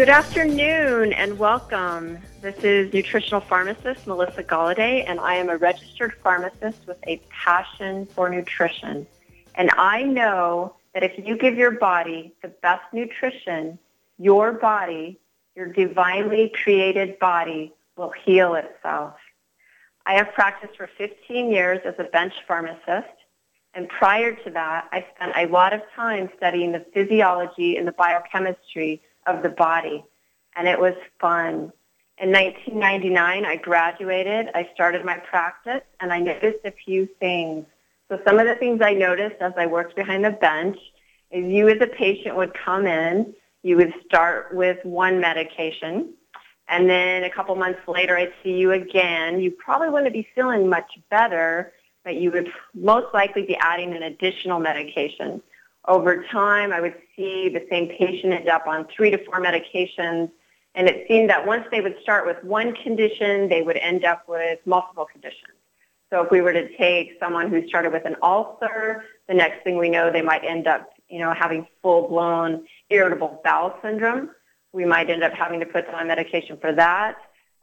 Good afternoon and welcome. This is nutritional pharmacist Melissa Galladay, and I am a registered pharmacist with a passion for nutrition. And I know that if you give your body the best nutrition, your body, your divinely created body, will heal itself. I have practiced for 15 years as a bench pharmacist. And prior to that, I spent a lot of time studying the physiology and the biochemistry of the body. And it was fun. In 1999, I graduated. I started my practice, and I noticed a few things. So some of the things I noticed as I worked behind the bench is you as a patient would come in, you would start with one medication, and then a couple months later I'd see you again. You probably wouldn't be feeling much better, but you would most likely be adding an additional medication. Over time, I would see the same patient end up on three to four medications, and it seemed that once they would start with one condition, they would end up with multiple conditions. So if we were to take someone who started with an ulcer, the next thing we know, they might end up, you know, having full-blown irritable bowel syndrome we might end up having to put them on medication for that.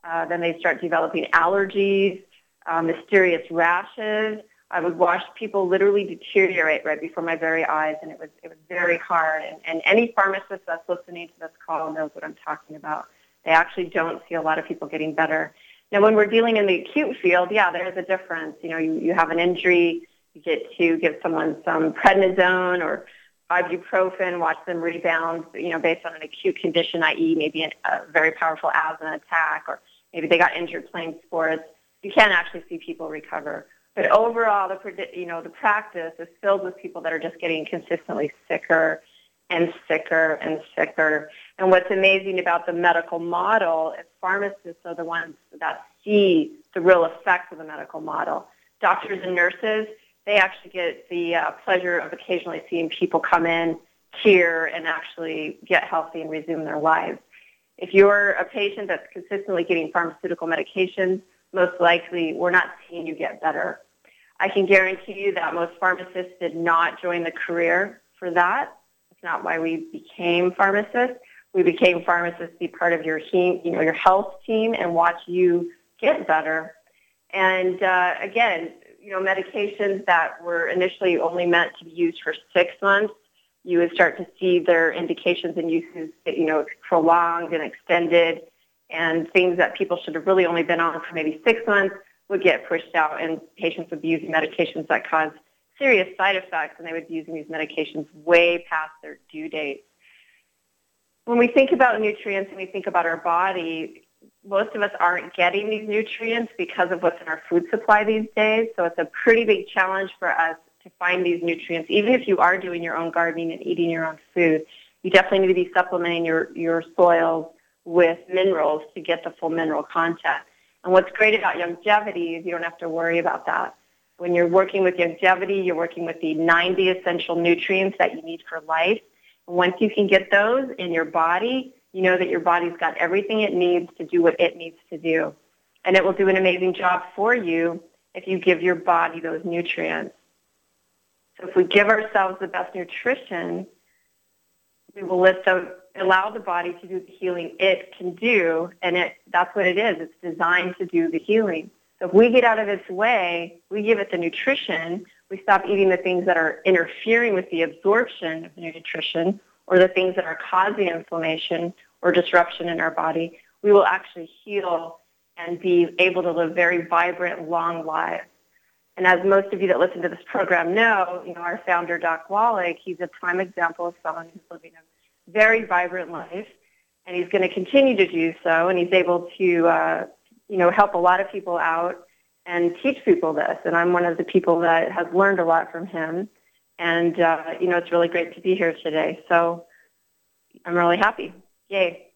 Uh, then they start developing allergies, uh, mysterious rashes. I would watch people literally deteriorate right before my very eyes, and it was it was very hard. And, and any pharmacist that's listening to this call knows what I'm talking about. They actually don't see a lot of people getting better. Now, when we're dealing in the acute field, yeah, there's a difference. You know, you, you have an injury, you get to give someone some prednisone or ibuprofen, watch them rebound, you know, based on an acute condition, i.e. maybe an, a very powerful asthma attack, or maybe they got injured playing sports. You can actually see people recover. But overall, the you know the practice is filled with people that are just getting consistently sicker and sicker and sicker. And what's amazing about the medical model is pharmacists are the ones that see the real effects of the medical model. Doctors and nurses, they actually get the uh, pleasure of occasionally seeing people come in, cure, and actually get healthy and resume their lives. If you're a patient that's consistently getting pharmaceutical medications, most likely we're not seeing you get better. I can guarantee you that most pharmacists did not join the career for that. It's not why we became pharmacists. We became pharmacists to be part of your team, you know, your health team and watch you get better. And uh, again, you know, medications that were initially only meant to be used for six months, you would start to see their indications and uses, you know, prolonged and extended, and things that people should have really only been on for maybe six months would get pushed out, and patients would be using medications that cause serious side effects, and they would be using these medications way past their due date. When we think about nutrients and we think about our body, most of us aren't getting these nutrients because of what's in our food supply these days. So it's a pretty big challenge for us to find these nutrients. Even if you are doing your own gardening and eating your own food, you definitely need to be supplementing your, your soils with minerals to get the full mineral content. And what's great about Youngevity is you don't have to worry about that. When you're working with Youngevity, you're working with the 90 essential nutrients that you need for life. And once you can get those in your body, you know that your body's got everything it needs to do what it needs to do. And it will do an amazing job for you if you give your body those nutrients. So if we give ourselves the best nutrition, we will let the, allow the body to do the healing it can do, and it, that's what it is. It's designed to do the healing. So if we get out of its way, we give it the nutrition, we stop eating the things that are interfering with the absorption of the nutrition or the things that are causing inflammation or disruption in our body, we will actually heal and be able to live very vibrant, long lives. And as most of you that listen to this program know, you know, our founder, Doc Wallach, he's a prime example of someone who's living a very vibrant life, and he's going to continue to do so, and he's able to, uh, you know, help a lot of people out and teach people this. And I'm one of the people that has learned a lot from him. And, uh, you know, it's really great to be here today. So I'm really happy. Yay.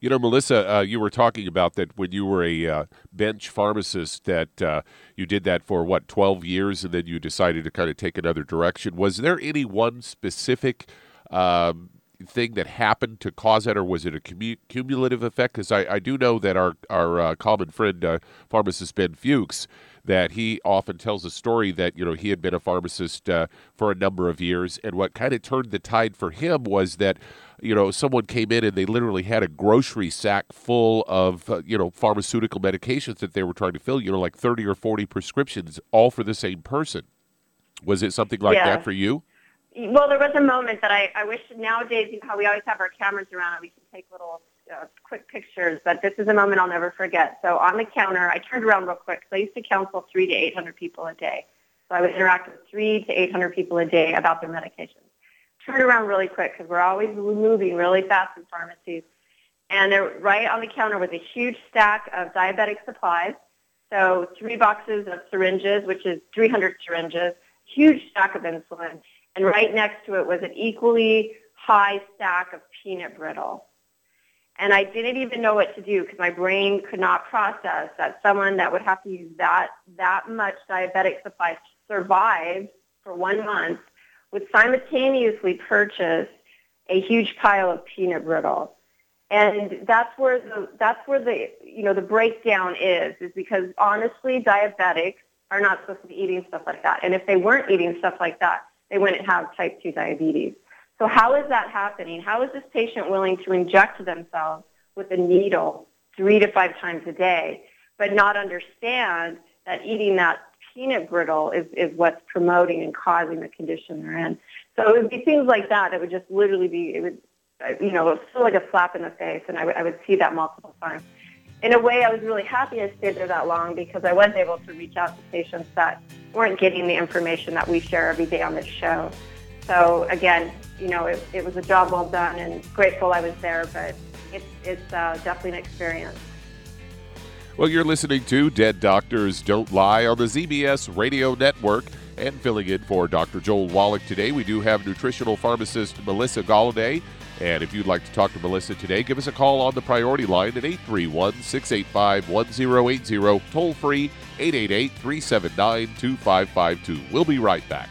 You know, Melissa, uh, you were talking about that when you were a uh, bench pharmacist, that uh, you did that for what, 12 years, and then you decided to kind of take another direction. Was there any one specific um, thing that happened to cause that, or was it a cumulative effect? Because I, I, do know that our, our uh, common friend, uh, pharmacist Ben Fuchs, that he often tells a story that you know he had been a pharmacist uh, for a number of years, and what kind of turned the tide for him was that you know someone came in and they literally had a grocery sack full of uh, you know pharmaceutical medications that they were trying to fill, you know, like thirty or forty prescriptions, all for the same person. Was it something like yeah. that for you? Well, there was a moment that I, I wish nowadays, you know, how we always have our cameras around and we can take little uh, quick pictures, but this is a moment I'll never forget. So on the counter, I turned around real quick. So I used to counsel three to 800 people a day. So I would interact with three to 800 people a day about their medications. Turned around really quick because we're always moving really fast in pharmacies. And there, right on the counter was a huge stack of diabetic supplies. So three boxes of syringes, which is 300 syringes, huge stack of insulin. And right next to it was an equally high stack of peanut brittle. And I didn't even know what to do because my brain could not process that someone that would have to use that, that much diabetic supplies to survive for one month would simultaneously purchase a huge pile of peanut brittle. And that's where the, that's where the, you know, the breakdown is, is because honestly, diabetics are not supposed to be eating stuff like that. And if they weren't eating stuff like that, they wouldn't have type 2 diabetes. So how is that happening? How is this patient willing to inject themselves with a needle three to five times a day, but not understand that eating that peanut brittle is, is what's promoting and causing the condition they're in. So it would be things like that that would just literally be, it would, uh, you know, it feel like a slap in the face, and I, w- I would see that multiple times. In a way, I was really happy I stayed there that long because I was able to reach out to patients that weren't getting the information that we share every day on this show. So again, you know, it, it was a job well done and grateful I was there, but it's, it's uh, definitely an experience. Well, you're listening to Dead Doctors Don't Lie on the ZBS Radio Network. And filling in for Dr. Joel Wallach today, we do have nutritional pharmacist Melissa Galladay. And if you'd like to talk to Melissa today, give us a call on the priority line at 831 685 1080, toll free 888 379 2552. We'll be right back.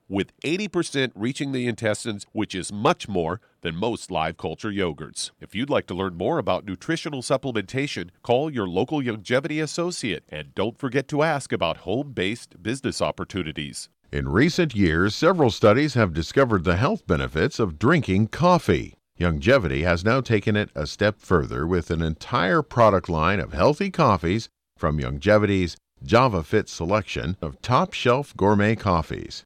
with 80% reaching the intestines, which is much more than most live culture yogurts. If you'd like to learn more about nutritional supplementation, call your local Youngevity associate and don't forget to ask about home based business opportunities. In recent years, several studies have discovered the health benefits of drinking coffee. Youngevity has now taken it a step further with an entire product line of healthy coffees from Youngevity's JavaFit selection of top shelf gourmet coffees.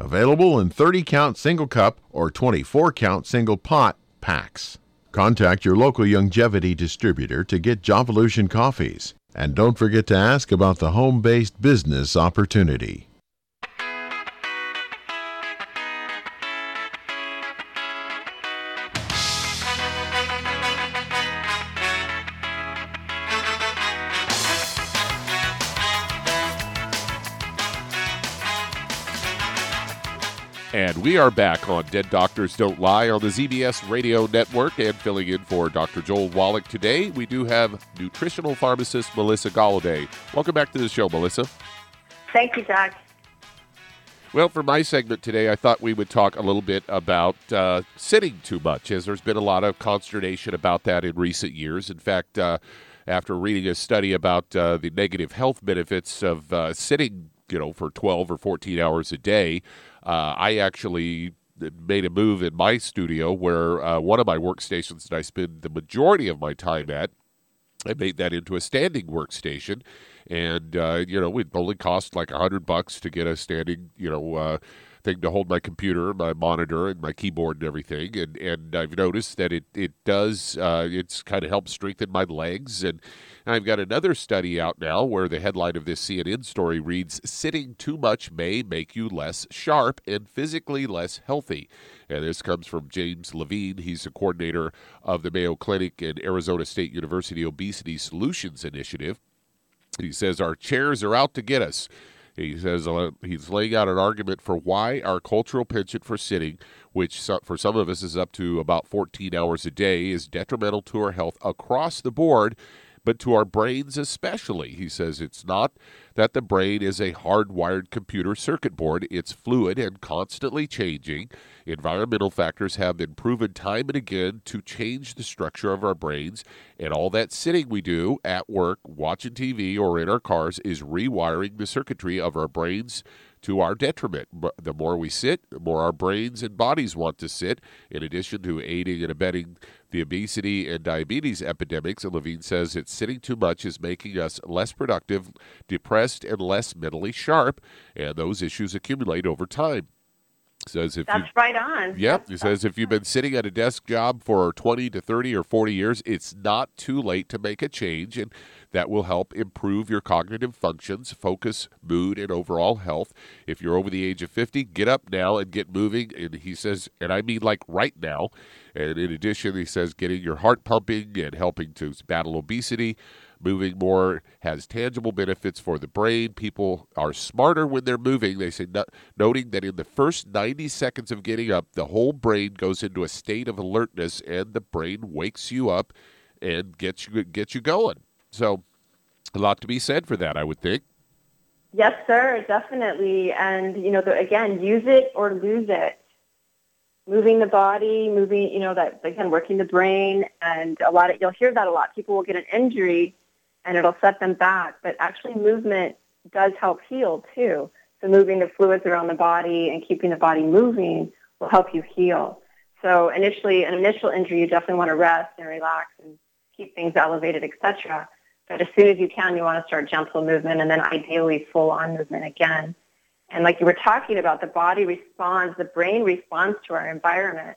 Available in 30 count single cup or 24 count single pot packs. Contact your local Youngevity distributor to get Javalution coffees. And don't forget to ask about the home based business opportunity. And we are back on Dead Doctors Don't Lie on the ZBS Radio Network and filling in for Dr. Joel Wallach today. We do have nutritional pharmacist Melissa Galladay. Welcome back to the show, Melissa. Thank you, Doc. Well, for my segment today, I thought we would talk a little bit about uh, sitting too much, as there's been a lot of consternation about that in recent years. In fact, uh, after reading a study about uh, the negative health benefits of uh, sitting, you know, for 12 or 14 hours a day, uh, I actually made a move in my studio where uh, one of my workstations that I spend the majority of my time at, I made that into a standing workstation, and uh, you know it only cost like a hundred bucks to get a standing, you know, uh, thing to hold my computer, my monitor, and my keyboard and everything. And and I've noticed that it it does uh, it's kind of helped strengthen my legs. And I've got another study out now where the headline of this CNN story reads: "Sitting too much may make you less sharp and physically less healthy." And this comes from James Levine. He's the coordinator of the Mayo Clinic and Arizona State University Obesity Solutions Initiative. He says our chairs are out to get us. He says uh, he's laying out an argument for why our cultural penchant for sitting, which for some of us is up to about 14 hours a day, is detrimental to our health across the board but to our brains especially. He says it's not that the brain is a hardwired computer circuit board, it's fluid and constantly changing. Environmental factors have been proven time and again to change the structure of our brains, and all that sitting we do at work, watching TV, or in our cars is rewiring the circuitry of our brains to our detriment. The more we sit, the more our brains and bodies want to sit, in addition to aiding and abetting the obesity and diabetes epidemics. And Levine says it's sitting too much is making us less productive, depressed, and less mentally sharp, and those issues accumulate over time says if that's right on. Yep, that's, it says if you've been sitting at a desk job for 20 to 30 or 40 years, it's not too late to make a change, and that will help improve your cognitive functions, focus, mood, and overall health. If you're over the age of 50, get up now and get moving. And he says, and I mean like right now. And in addition, he says getting your heart pumping and helping to battle obesity. Moving more has tangible benefits for the brain. People are smarter when they're moving. They say, no, noting that in the first 90 seconds of getting up, the whole brain goes into a state of alertness, and the brain wakes you up and gets you gets you going. So, a lot to be said for that, I would think. Yes, sir, definitely. And you know, the, again, use it or lose it. Moving the body, moving, you know, that again, working the brain, and a lot of you'll hear that a lot. People will get an injury and it'll set them back. But actually, movement does help heal too. So moving the fluids around the body and keeping the body moving will help you heal. So initially, an initial injury, you definitely want to rest and relax and keep things elevated, etc. But as soon as you can, you want to start gentle movement and then ideally full-on movement again. And like you were talking about, the body responds, the brain responds to our environment.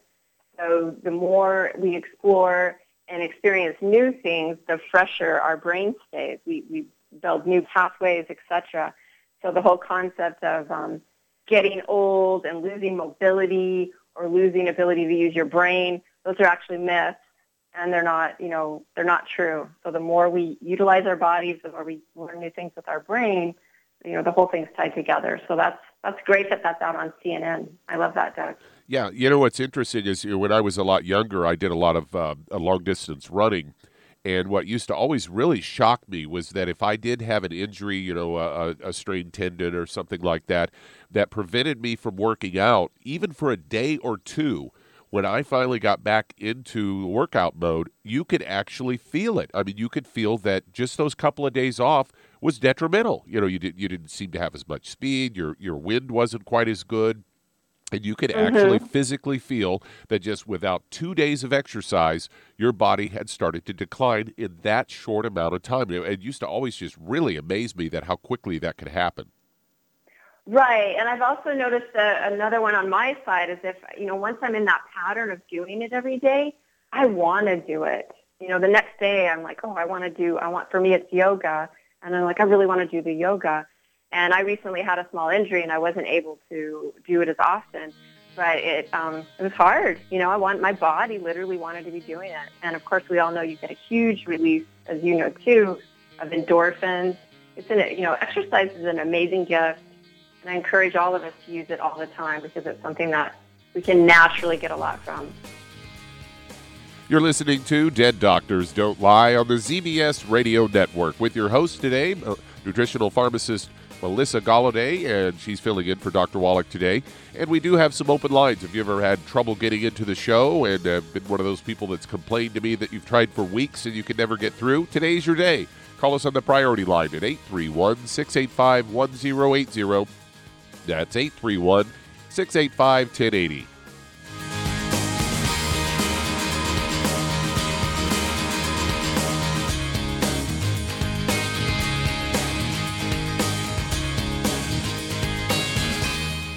So the more we explore and experience new things, the fresher our brain stays. We, we build new pathways, etc. So the whole concept of um, getting old and losing mobility or losing ability to use your brain, those are actually myths and they're not, you know, they're not true. So the more we utilize our bodies, the more we learn new things with our brain, you know, the whole thing's tied together. So that's that's great that that's out on CNN. I love that, Doug. Yeah, you know what's interesting is you know, when I was a lot younger, I did a lot of uh, long distance running. And what used to always really shock me was that if I did have an injury, you know, a, a strained tendon or something like that, that prevented me from working out, even for a day or two, when I finally got back into workout mode, you could actually feel it. I mean, you could feel that just those couple of days off was detrimental. You know, you didn't you didn't seem to have as much speed. Your your wind wasn't quite as good. And you could mm-hmm. actually physically feel that just without two days of exercise, your body had started to decline in that short amount of time. It used to always just really amaze me that how quickly that could happen. Right, and I've also noticed that another one on my side is if you know once I'm in that pattern of doing it every day, I want to do it. You know, the next day I'm like, oh, I want to do. I want for me it's yoga, and I'm like, I really want to do the yoga. And I recently had a small injury and I wasn't able to do it as often. But it um, it was hard. You know, I want my body literally wanted to be doing it. And of course, we all know you get a huge release, as you know too, of endorphins. It's an you know, exercise is an amazing gift. And I encourage all of us to use it all the time because it's something that we can naturally get a lot from. You're listening to Dead Doctors Don't Lie on the ZBS Radio Network with your host today, uh, nutritional pharmacist Melissa Galladay, and she's filling in for Dr. Wallach today. And we do have some open lines. If you ever had trouble getting into the show and uh, been one of those people that's complained to me that you've tried for weeks and you can never get through, today's your day. Call us on the priority line at 831 685 1080. That's 831 685 1080.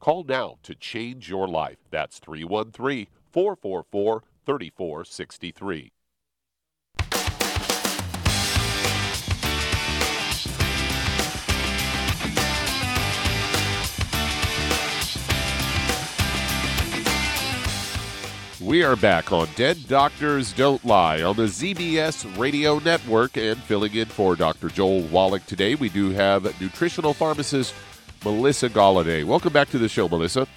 Call now to change your life. That's 313 444 3463. We are back on Dead Doctors Don't Lie on the ZBS Radio Network and filling in for Dr. Joel Wallach today. We do have nutritional pharmacist Melissa Galladay. Welcome back to the show, Melissa.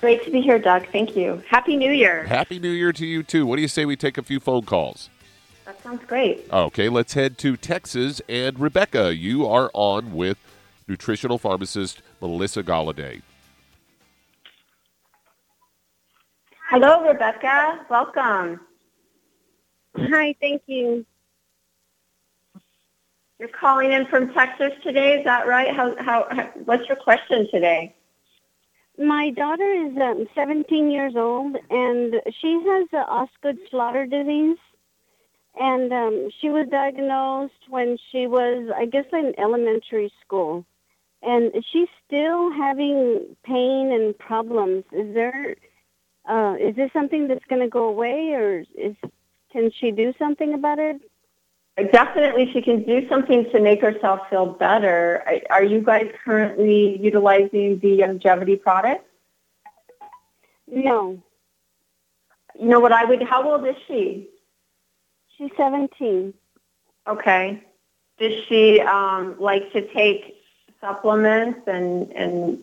Great to be here, Doug. Thank you. Happy New Year. Happy New Year to you, too. What do you say we take a few phone calls? That sounds great. Okay, let's head to Texas. And Rebecca, you are on with nutritional pharmacist Melissa Galladay. Hello, Rebecca. Welcome. Hi, thank you. You're calling in from Texas today, is that right? How, how, how what's your question today? My daughter is um, 17 years old, and she has the Osgood-Schlatter disease. And um, she was diagnosed when she was, I guess, in elementary school. And she's still having pain and problems. Is there, uh, is this something that's going to go away, or is Can she do something about it? Definitely, she can do something to make herself feel better. Are- you guys currently utilizing the Youngevity product? No. You know what I would, how old is she? She's 17. Okay. Does she um, like to take supplements and, and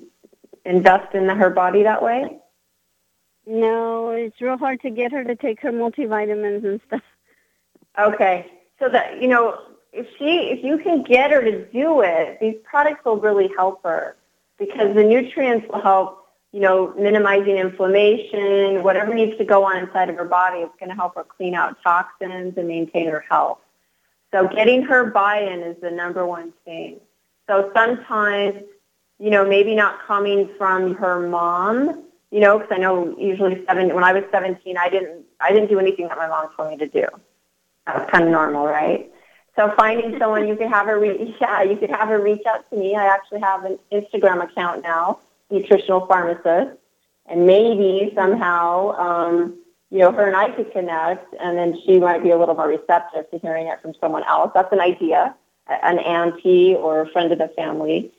invest in her body that way? No, it's real hard to get her to take her multivitamins and stuff. Okay. So that, you know, if she, if you can get her to do it, these products will really help her because the nutrients will help, you know, minimizing inflammation, whatever needs to go on inside of her body, it's going to help her clean out toxins and maintain her health. So getting her buy-in is the number one thing. So sometimes, you know, maybe not coming from her mom, you know, because I know usually seven, when I was 17, I didn't, I didn't do anything that my mom told me to do. That was kind of normal, right? So finding someone you could have her reach, yeah, you could have her reach out to me. I actually have an Instagram account now, nutritional pharmacist, and maybe somehow, um, you know, her and I could connect, and then she might be a little more receptive to hearing it from someone else. That's an idea, an auntie or a friend of the family.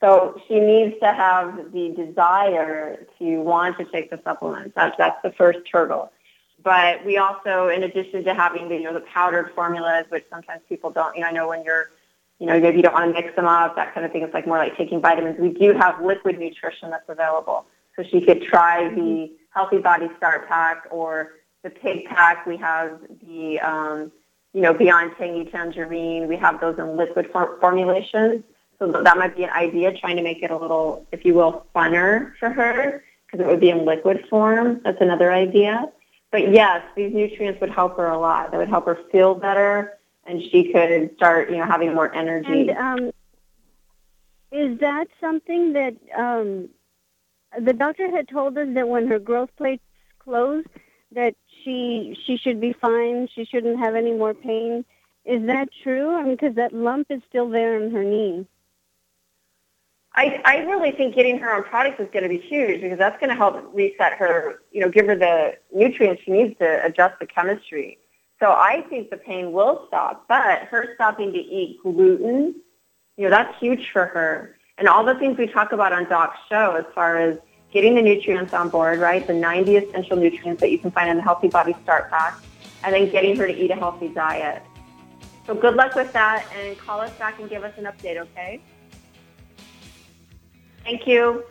So she needs to have the desire to want to take the supplements. That's that's the first hurdle. But we also, in addition to having the you know the powdered formulas, which sometimes people don't, you know, I know when you're, you know, maybe you don't want to mix them up, that kind of thing. It's like more like taking vitamins. We do have liquid nutrition that's available, so she could try the Healthy Body Start Pack or the Pig Pack. We have the, um, you know, Beyond Tangy Tangerine. We have those in liquid for- formulations. So that might be an idea, trying to make it a little, if you will, funner for her, because it would be in liquid form. That's another idea. But yes, these nutrients would help her a lot. That would help her feel better, and she could start, you know, having more energy. And um, is that something that um, the doctor had told us that when her growth plates close, that she she should be fine. She shouldn't have any more pain. Is that true? I mean, because that lump is still there in her knee. I, I really think getting her on products is going to be huge because that's going to help reset her, you know, give her the nutrients she needs to adjust the chemistry. So I think the pain will stop, but her stopping to eat gluten, you know, that's huge for her. And all the things we talk about on Doc's show as far as getting the nutrients on board, right? The 90 essential nutrients that you can find in the Healthy Body Start Pack, and then getting her to eat a healthy diet. So good luck with that, and call us back and give us an update, okay? Thank you.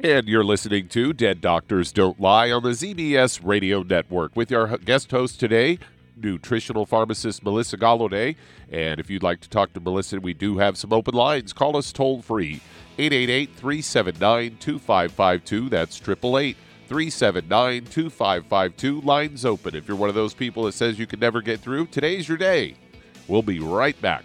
And you're listening to Dead Doctors Don't Lie on the ZBS Radio Network with your guest host today, nutritional pharmacist Melissa Galladay. And if you'd like to talk to Melissa, we do have some open lines. Call us toll free 888 379 2552. That's 888 379 2552. Lines open. If you're one of those people that says you can never get through, today's your day. We'll be right back.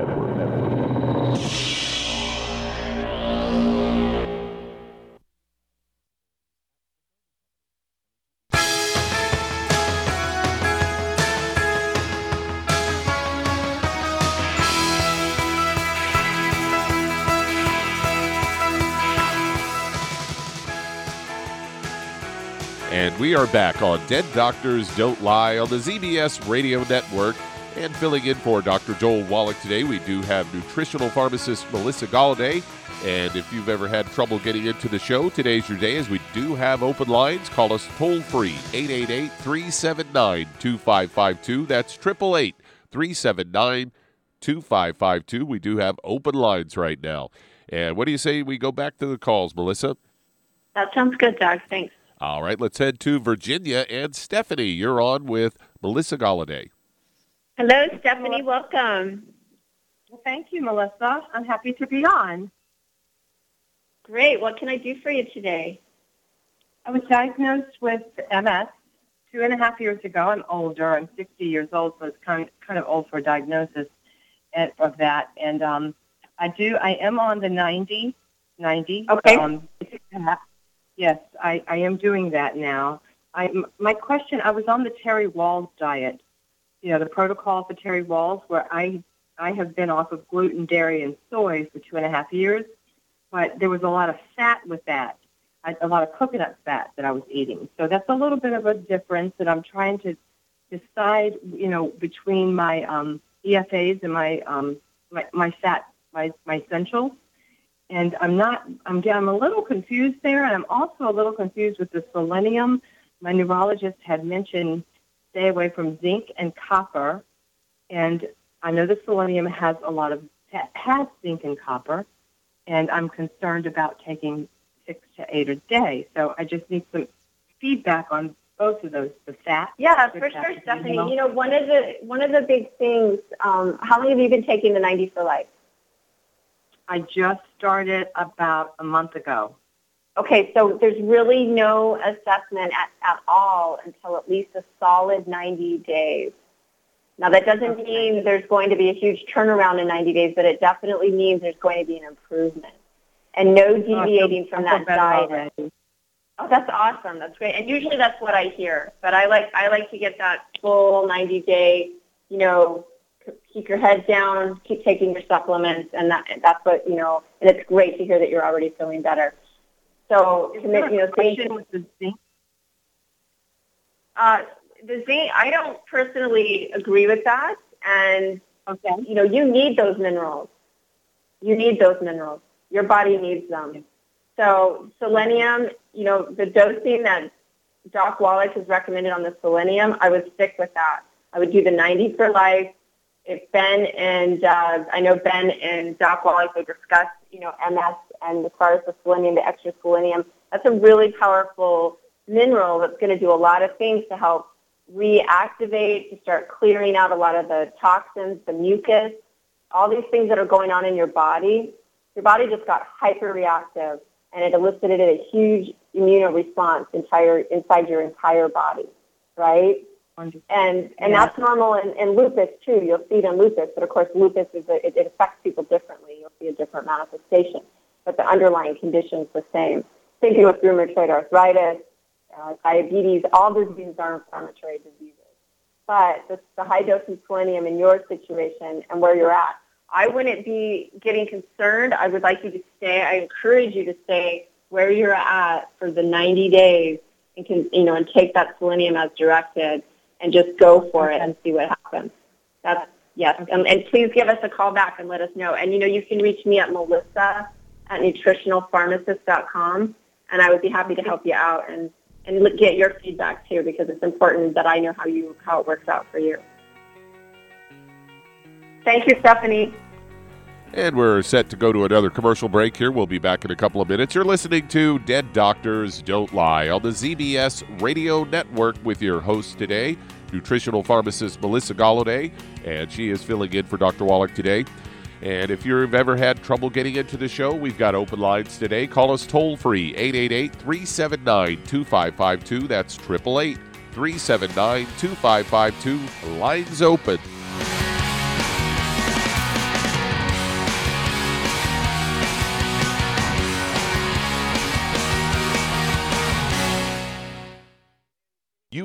We are back on Dead Doctors Don't Lie on the ZBS Radio Network. And filling in for Dr. Joel Wallach today, we do have nutritional pharmacist Melissa Galladay. And if you've ever had trouble getting into the show, today's your day as we do have open lines. Call us toll free 888 379 2552. That's 888 379 2552. We do have open lines right now. And what do you say we go back to the calls, Melissa? That sounds good, Doug. Thanks. All right, let's head to Virginia and Stephanie. You're on with Melissa Galladay. Hello, Stephanie. Welcome. Well, thank you, Melissa. I'm happy to be on. Great. What can I do for you today? I was diagnosed with MS two and a half years ago. I'm older. I'm 60 years old, so it's kind kind of old for a diagnosis of that. And um, I do. I am on the 90. 90. Okay. Um, Yes, I, I am doing that now. I, my question, I was on the Terry Wahls diet, you know, the protocol for Terry Wahls, where I, I have been off of gluten, dairy, and soy for two and a half years, but there was a lot of fat with that, a lot of coconut fat that I was eating. So that's a little bit of a difference that I'm trying to decide, you know, between my um, EFAs and my, um, my, my fat, my, my essentials and I'm not. I'm I'm a little confused there, and I'm also a little confused with the selenium. My neurologist had mentioned stay away from zinc and copper, and I know the selenium has a lot of has zinc and copper, and I'm concerned about taking six to eight a day. So I just need some feedback on both of those. The fat. Yeah, for sure, Stephanie. You know, one of the one of the big things. Um, how long have you been taking the 90 for life? I just started about a month ago. Okay, so there's really no assessment at, at all until at least a solid 90 days. Now, that doesn't okay. mean there's going to be a huge turnaround in 90 days, but it definitely means there's going to be an improvement and no oh, deviating oh, from that diet. Oh, that's awesome. That's great. And usually that's what I hear. But I like I like to get that full 90 day, you know, keep your head down, keep taking your supplements, and that that's what you know. And it's great to hear that you're already feeling better. So commit, you know, question with the zinc. Uh, the zinc, I don't personally agree with that, and okay. you know, you need those minerals. You need those minerals. Your body needs them. So selenium, you know, the dosing that Doc Wallach has recommended on the selenium, I would stick with that. I would do the 90 for life if Ben and uh, I know Ben and Doc Wallach they discussed, you know, MS and as far as the selenium, the extra selenium, that's a really powerful mineral that's going to do a lot of things to help reactivate, to start clearing out a lot of the toxins, the mucus, all these things that are going on in your body. Your body just got hyperreactive and it elicited a huge immune response entire, inside your entire body, right? And and yeah. that's normal in, in lupus too. You'll see it in lupus, but of course lupus is a, it, it affects people differently. You'll see a different manifestation, but the underlying condition is the same. Same thing with rheumatoid arthritis, uh, diabetes. All diseases are inflammatory diseases, but the, the high dose of selenium in your situation and where you're at, I wouldn't be getting concerned. I would like you to stay. I encourage you to stay where you're at for the 90 days and can you know and take that selenium as directed and just go for it and see what happens. That's yes. Um, and please give us a call back and let us know. And you know, you can reach me at Melissa at nutritionalpharmacist.com, and I would be happy to help you out and and get your feedback too because it's important that I know how you how it works out for you. Thank you, Stephanie. And we're set to go to another commercial break here. We'll be back in a couple of minutes. You're listening to Dead Doctors Don't Lie on the ZBS Radio Network with your host today, nutritional pharmacist Melissa Galladay, and she is filling in for Dr. Wallach today. And if you've ever had trouble getting into the show, we've got open lines today. Call us toll free 888 379 2552. That's 888 379 2552. Lines open.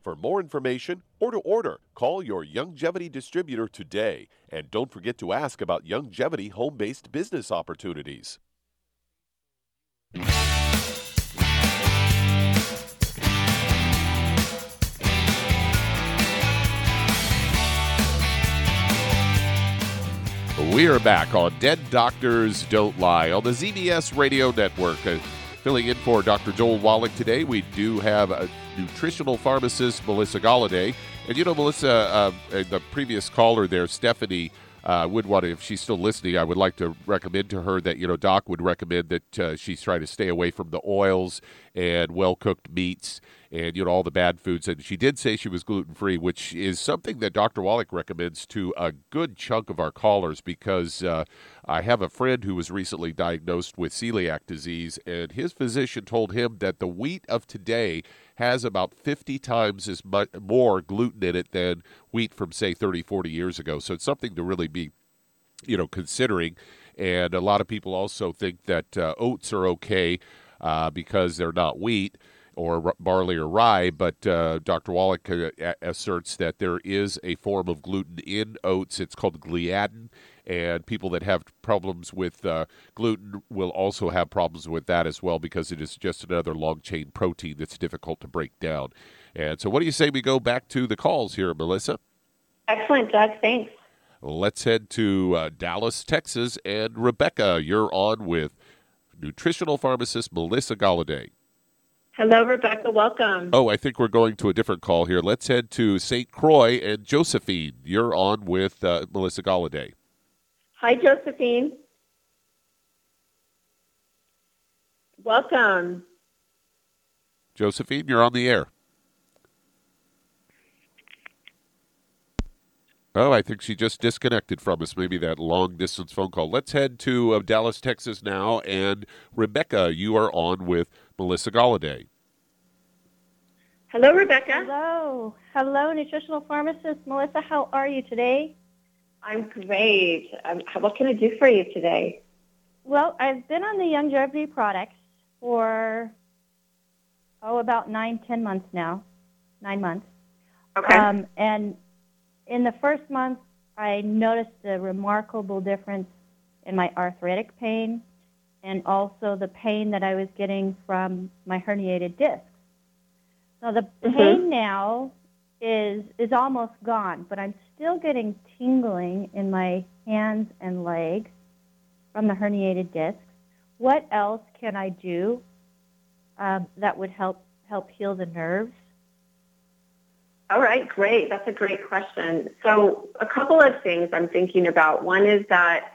For more information or to order, call your Youngevity distributor today. And don't forget to ask about Youngevity home based business opportunities. We are back on Dead Doctors Don't Lie on the ZBS Radio Network. Uh, filling in for Dr. Joel Wallach today, we do have a nutritional pharmacist, Melissa Galladay. And you know, Melissa, uh, the previous caller there, Stephanie, uh, would want to, if she's still listening, I would like to recommend to her that, you know, Doc would recommend that uh, she's trying to stay away from the oils and well cooked meats and you know all the bad foods. And she did say she was gluten free, which is something that Dr. Wallach recommends to a good chunk of our callers because uh, I have a friend who was recently diagnosed with celiac disease, and his physician told him that the wheat of today has about 50 times as much more gluten in it than wheat from say 30 40 years ago so it's something to really be you know considering and a lot of people also think that uh, oats are okay uh, because they're not wheat or barley or rye, but uh, Dr. Wallach uh, asserts that there is a form of gluten in oats. It's called gliadin, and people that have problems with uh, gluten will also have problems with that as well because it is just another long chain protein that's difficult to break down. And so, what do you say we go back to the calls here, Melissa? Excellent, Doug. Thanks. Let's head to uh, Dallas, Texas, and Rebecca, you're on with nutritional pharmacist Melissa Galladay. Hello, Rebecca. Welcome. Oh, I think we're going to a different call here. Let's head to St. Croix and Josephine. You're on with uh, Melissa Galladay. Hi, Josephine. Welcome. Josephine, you're on the air. Oh, I think she just disconnected from us. Maybe that long distance phone call. Let's head to uh, Dallas, Texas now. And Rebecca, you are on with Melissa Galladay. Hello, Rebecca. Hello. Hello, nutritional pharmacist Melissa. How are you today? I'm great. Um, what can I do for you today? Well, I've been on the Young Youngevity products for, oh, about nine, ten months now. Nine months. Okay. Um, and in the first month, I noticed a remarkable difference in my arthritic pain and also the pain that I was getting from my herniated discs. Now the mm-hmm. pain now is is almost gone, but I'm still getting tingling in my hands and legs from the herniated discs. What else can I do um, that would help help heal the nerves? All right, great. That's a great question. So a couple of things I'm thinking about. One is that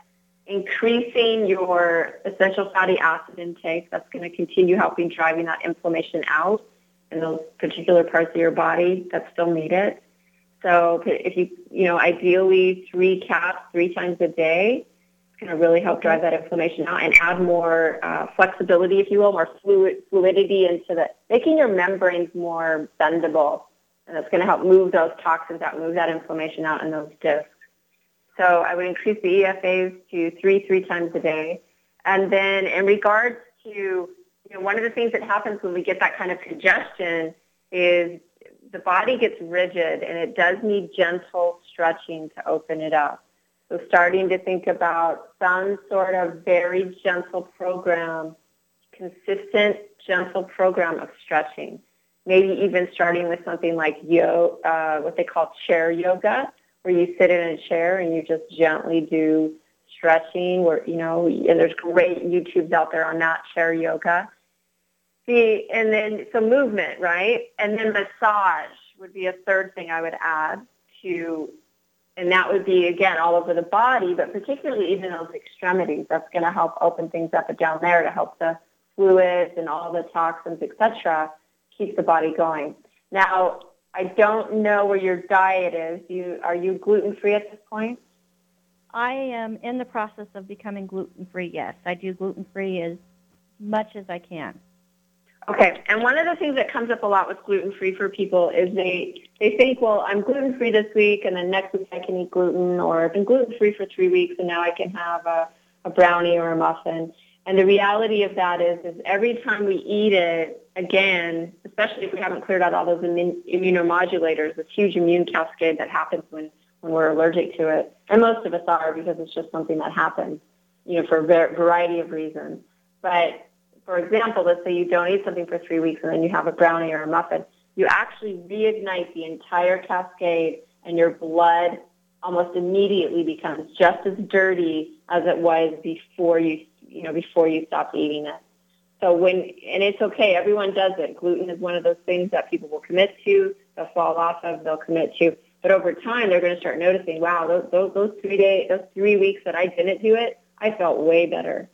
increasing your essential fatty acid intake, that's going to continue helping driving that inflammation out in those particular parts of your body that still need it. So if you, you know, ideally three caps three times a day, it's going to really help drive that inflammation out and add more uh, flexibility, if you will, more fluid, fluidity into the, making your membranes more bendable and it's going to help move those toxins out, move that inflammation out in those discs. So I would increase the EFAs to three, three times a day. And then in regards to, you know, one of the things that happens when we get that kind of congestion is the body gets rigid and it does need gentle stretching to open it up. So starting to think about some sort of very gentle program, consistent, gentle program of stretching maybe even starting with something like yo, uh, what they call chair yoga, where you sit in a chair and you just gently do stretching. Where you know, and there's great YouTubes out there on that chair yoga. See, and then some movement, right? And then massage would be a third thing I would add to, and that would be again all over the body, but particularly even those extremities. That's going to help open things up down there to help the fluids and all the toxins, etc keep the body going. Now, I don't know where your diet is. You are you gluten free at this point? I am in the process of becoming gluten free. Yes, I do gluten free as much as I can. Okay, and one of the things that comes up a lot with gluten free for people is they they think, well, I'm gluten free this week, and then next week I can eat gluten, or I've been gluten free for three weeks, and now I can have a, a brownie or a muffin. And the reality of that is, is every time we eat it again, especially if we haven't cleared out all those immunomodulators, this huge immune cascade that happens when, when we're allergic to it, and most of us are because it's just something that happens, you know, for a variety of reasons. But for example, let's say you don't eat something for three weeks and then you have a brownie or a muffin, you actually reignite the entire cascade and your blood almost immediately becomes just as dirty as it was before you you know, before you stopped eating it. So when, and it's okay, everyone does it. Gluten is one of those things that people will commit to, they'll fall off of, they'll commit to. But over time, they're going to start noticing, wow, those, those, those three days, those three weeks that I didn't do it, I felt way better.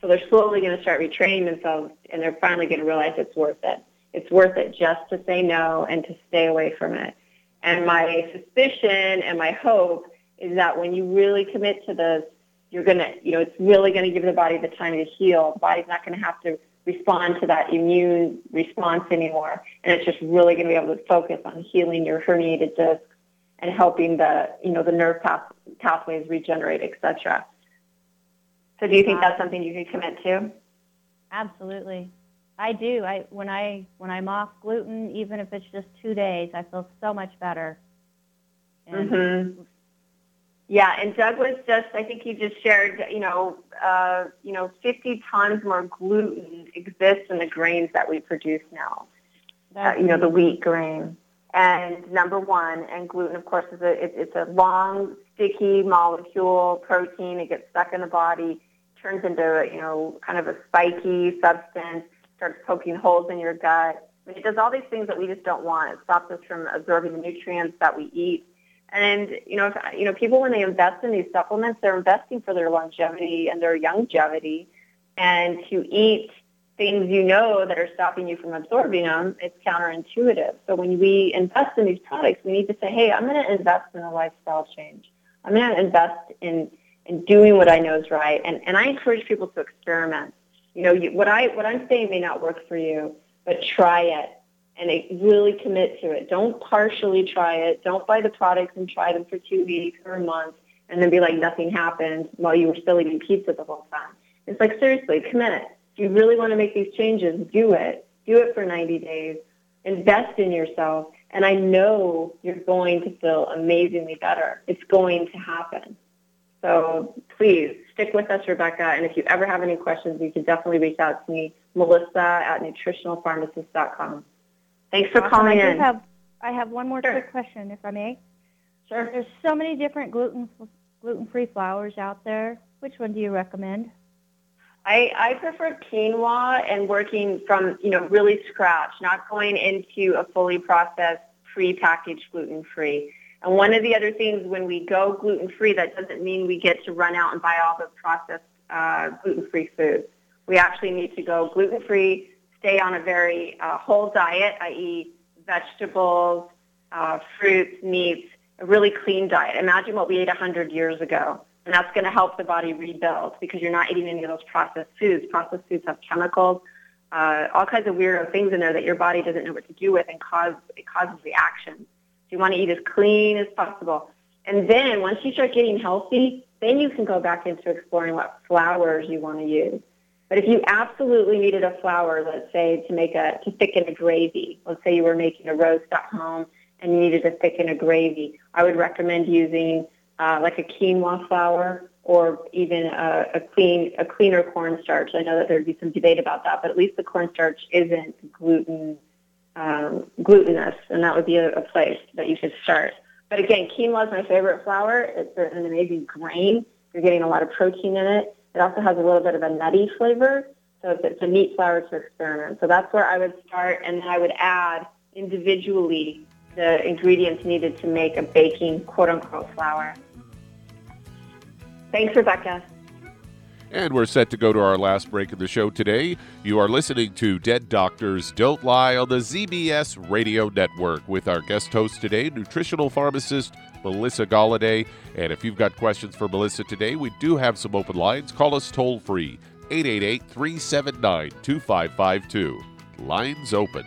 So they're slowly going to start retraining themselves, and they're finally going to realize it's worth it. It's worth it just to say no and to stay away from it. And my suspicion and my hope is that when you really commit to this, you're going to, you know, it's really going to give the body the time to heal. The body's not going to have to respond to that immune response anymore. And it's just really going to be able to focus on healing your herniated discs and helping the, you know, the nerve path, pathways regenerate, etc. So do you think that's something you could commit to? Absolutely. I do. I when I when I'm off gluten, even if it's just two days, I feel so much better. And hmm Yeah, and Doug was just, I think he just shared, you know, uh, you know, 50 times more gluten exists in the grains that we produce now. Uh, you know, the wheat grain. And number one, and gluten, of course, is a, it, it's a long, sticky molecule protein. It gets stuck in the body, turns into, you know, kind of a spiky substance, starts poking holes in your gut. I mean, it does all these things that we just don't want. It stops us from absorbing the nutrients that we eat. And you know, if, you know, people when they invest in these supplements, they're investing for their longevity and their longevity. And to eat things you know that are stopping you from absorbing them, it's counterintuitive. So when we invest in these products, we need to say, hey, I'm going to invest in a lifestyle change. I'm going to invest in in doing what I know is right. And and I encourage people to experiment. You know, you, what I what I'm saying may not work for you, but try it and really commit to it. Don't partially try it. Don't buy the products and try them for two weeks or a month and then be like nothing happened while you were still eating pizza the whole time. It's like seriously, commit. If you really want to make these changes, do it. Do it for 90 days. Invest in yourself. And I know you're going to feel amazingly better. It's going to happen. So please stick with us, Rebecca. And if you ever have any questions, you can definitely reach out to me, Melissa at nutritionalpharmacist.com. Thanks for Awesome. calling I in. have I have one more quick question, if I may. Sure. There's so many different gluten gluten-free flours out there. Which one do you recommend? I, I prefer quinoa and working from, you know, really scratch, not going into a fully processed, pre-packaged gluten-free. And one of the other things when we go gluten-free, that doesn't mean we get to run out and buy all the processed uh, gluten-free foods. We actually need to go gluten-free, stay on a very uh, whole diet, i.e. vegetables, uh, fruits, meats, a really clean diet. Imagine what we ate 100 years ago. And that's going to help the body rebuild because you're not eating any of those processed foods. Processed foods have chemicals, uh, all kinds of weird things in there that your body doesn't know what to do with and cause, it causes reactions. You want to eat as clean as possible. And then once you start getting healthy, then you can go back into exploring what flours you want to use. But if you absolutely needed a flour, let's say to make a to thicken a gravy, let's say you were making a roast at home and you needed to thicken a gravy, I would recommend using uh, like a quinoa flour or even a, a clean a cleaner cornstarch. I know that there'd be some debate about that, but at least the cornstarch isn't gluten um, glutinous, and that would be a, a place that you could start. But again, quinoa is my favorite flour. It's an amazing grain. You're getting a lot of protein in it. It also has a little bit of a nutty flavor, so it's, a neat flour to experiment. So that's where I would start, and I would add individually the ingredients needed to make a baking quote-unquote flour. Thanks, Rebecca. And we're set to go to our last break of the show today. You are listening to Dead Doctors Don't Lie on the ZBS Radio Network with our guest host today, nutritional pharmacist Melissa Galladay. And if you've got questions for Melissa today, we do have some open lines. Call us toll free 888 379 2552. Lines open.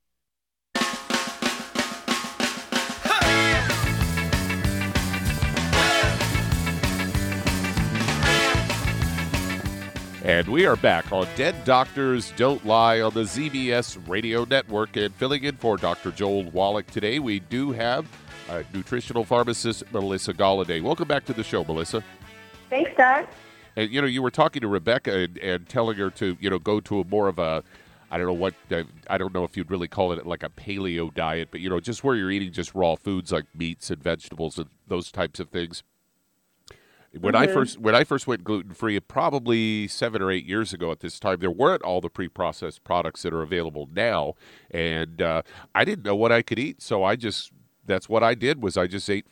And we are back on Dead Doctors Don't Lie on the ZBS Radio Network. And filling in for Dr. Joel Wallach today, we do have uh, nutritional pharmacist Melissa Galladay. Welcome back to the show, Melissa. Thanks, Doug. And you know, you were talking to Rebecca and, and telling her to you know go to a more of a I don't know what uh, I don't know if you'd really call it like a paleo diet, but you know, just where you're eating just raw foods like meats and vegetables and those types of things. When mm-hmm. I first when I first went gluten free, probably seven or eight years ago at this time, there weren't all the pre processed products that are available now, and uh, I didn't know what I could eat, so I just that's what I did was I just ate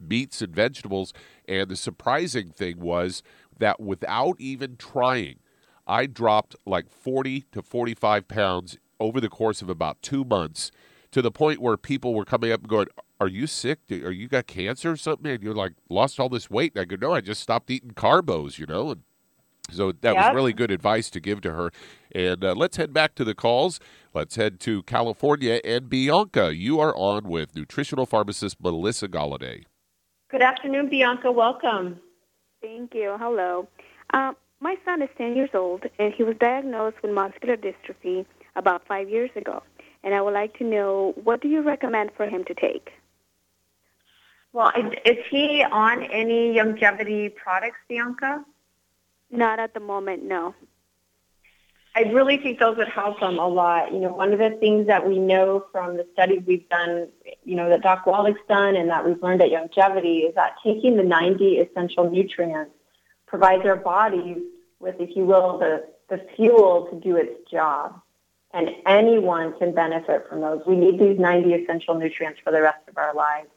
meats and vegetables. And the surprising thing was that without even trying, I dropped like forty to forty five pounds over the course of about two months to the point where people were coming up and going, "Are you sick? Are you got cancer or something?" And you're like, "Lost all this weight." And I go, "No, I just stopped eating carbos," you know. And so that yep. was really good advice to give to her. And uh, let's head back to the calls. Let's head to California and Bianca. You are on with nutritional pharmacist Melissa Galladay. Good afternoon, Bianca. Welcome. Thank you. Hello. Uh, my son is 10 years old, and he was diagnosed with muscular dystrophy about five years ago and I would like to know what do you recommend for him to take? Well, is he on any Youngevity products, Bianca? Not at the moment, no. I really think those would help him a lot. You know, one of the things that we know from the studies we've done, you know, that Doc Wallach's done and that we've learned at Youngevity is that taking the 90 essential nutrients provides our bodies with, if you will, the, the fuel to do its job and anyone can benefit from those. We need these 90 essential nutrients for the rest of our lives.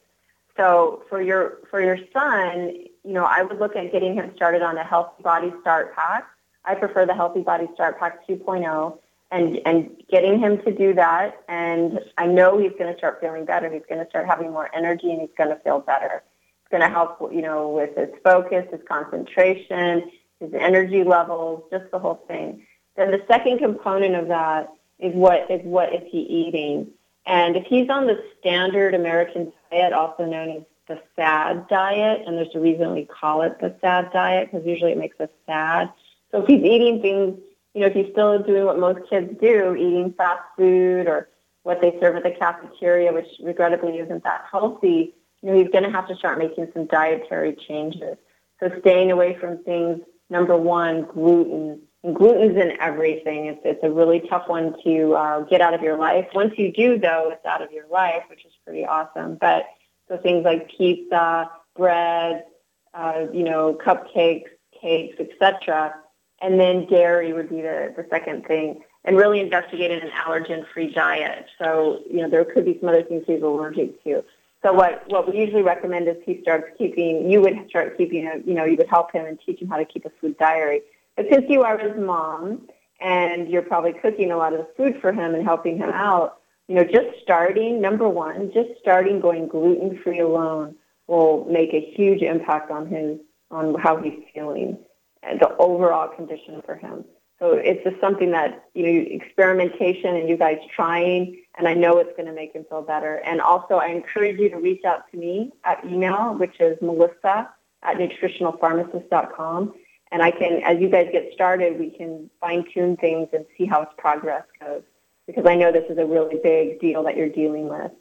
So for your for your son, you know, I would look at getting him started on a Healthy Body Start Pack. I prefer the Healthy Body Start Pack 2.0 and and getting him to do that and I know he's going to start feeling better. He's going to start having more energy and he's going to feel better. It's going to help, you know, with his focus, his concentration, his energy levels, just the whole thing. Then the second component of that is what is what is he eating. And if he's on the standard American diet, also known as the SAD diet, and there's a reason we call it the SAD diet because usually it makes us sad. So if he's eating things, you know, if he's still doing what most kids do, eating fast food or what they serve at the cafeteria, which regrettably isn't that healthy, you know, he's going to have to start making some dietary changes. So staying away from things, number one, gluten. Gluten's in everything. It's, it's a really tough one to uh, get out of your life. Once you do, though, it's out of your life, which is pretty awesome. But so things like pizza, bread, uh, you know, cupcakes, cakes, etc. And then dairy would be the, the second thing. And really investigating an allergen-free diet. So, you know, there could be some other things he's allergic to. So what, what we usually recommend is he starts keeping, you would start keeping, a, you know, you would help him and teach him how to keep a food diary. Since you are his mom and you're probably cooking a lot of food for him and helping him out, you know, just starting, number one, just starting going gluten-free alone will make a huge impact on his, on how he's feeling and the overall condition for him. So it's just something that, you know, experimentation and you guys trying, and I know it's going to make him feel better. And also, I encourage you to reach out to me at email, which is melissa at nutritionalpharmacist.com. And I can, as you guys get started, we can fine tune things and see how its progress goes. Because I know this is a really big deal that you're dealing with.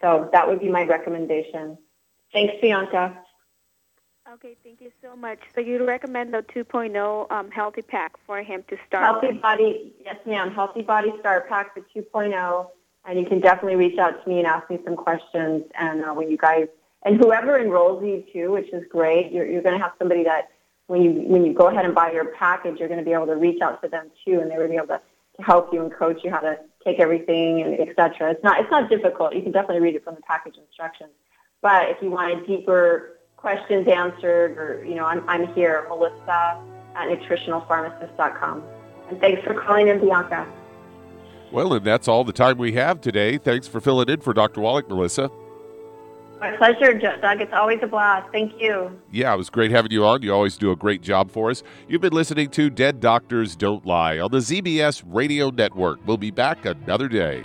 So that would be my recommendation. Thanks, Bianca. Okay, thank you so much. So you recommend the 2.0 um, Healthy Pack for him to start Healthy with? Body, yes ma'am, Healthy Body Start Pack, the 2.0. And you can definitely reach out to me and ask me some questions. And uh, when you guys, and whoever enrolls you too, which is great, you're, you're going to have somebody that when you, when you go ahead and buy your package, you're going to be able to reach out to them too, and going to be able to, to help you and coach you how to take everything and etc. It's not, it's not difficult. You can definitely read it from the package instructions. But if you want a deeper questions answered, or, you know, I'm, I'm here, Melissa at nutritionalpharmacist.com. And thanks for calling in, Bianca. Well, and that's all the time we have today. Thanks for filling in for Dr. Wallach, Melissa. My pleasure, Doug. It's always a blast. Thank you. Yeah, it was great having you on. You always do a great job for us. You've been listening to Dead Doctors Don't Lie on the ZBS Radio Network. We'll be back another day.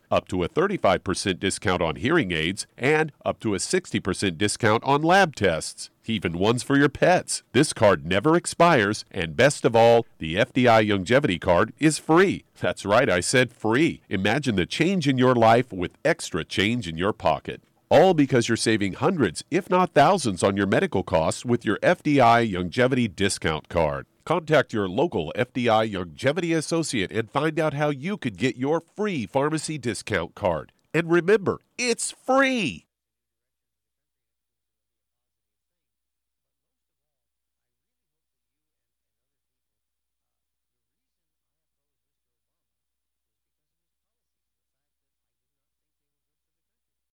up to a 35% discount on hearing aids, and up to a 60% discount on lab tests, even ones for your pets. This card never expires, and best of all, the FDI Longevity Card is free. That's right, I said free. Imagine the change in your life with extra change in your pocket. All because you're saving hundreds, if not thousands, on your medical costs with your FDI Longevity Discount Card. Contact your local FDI Longevity Associate and find out how you could get your free pharmacy discount card. And remember, it's free!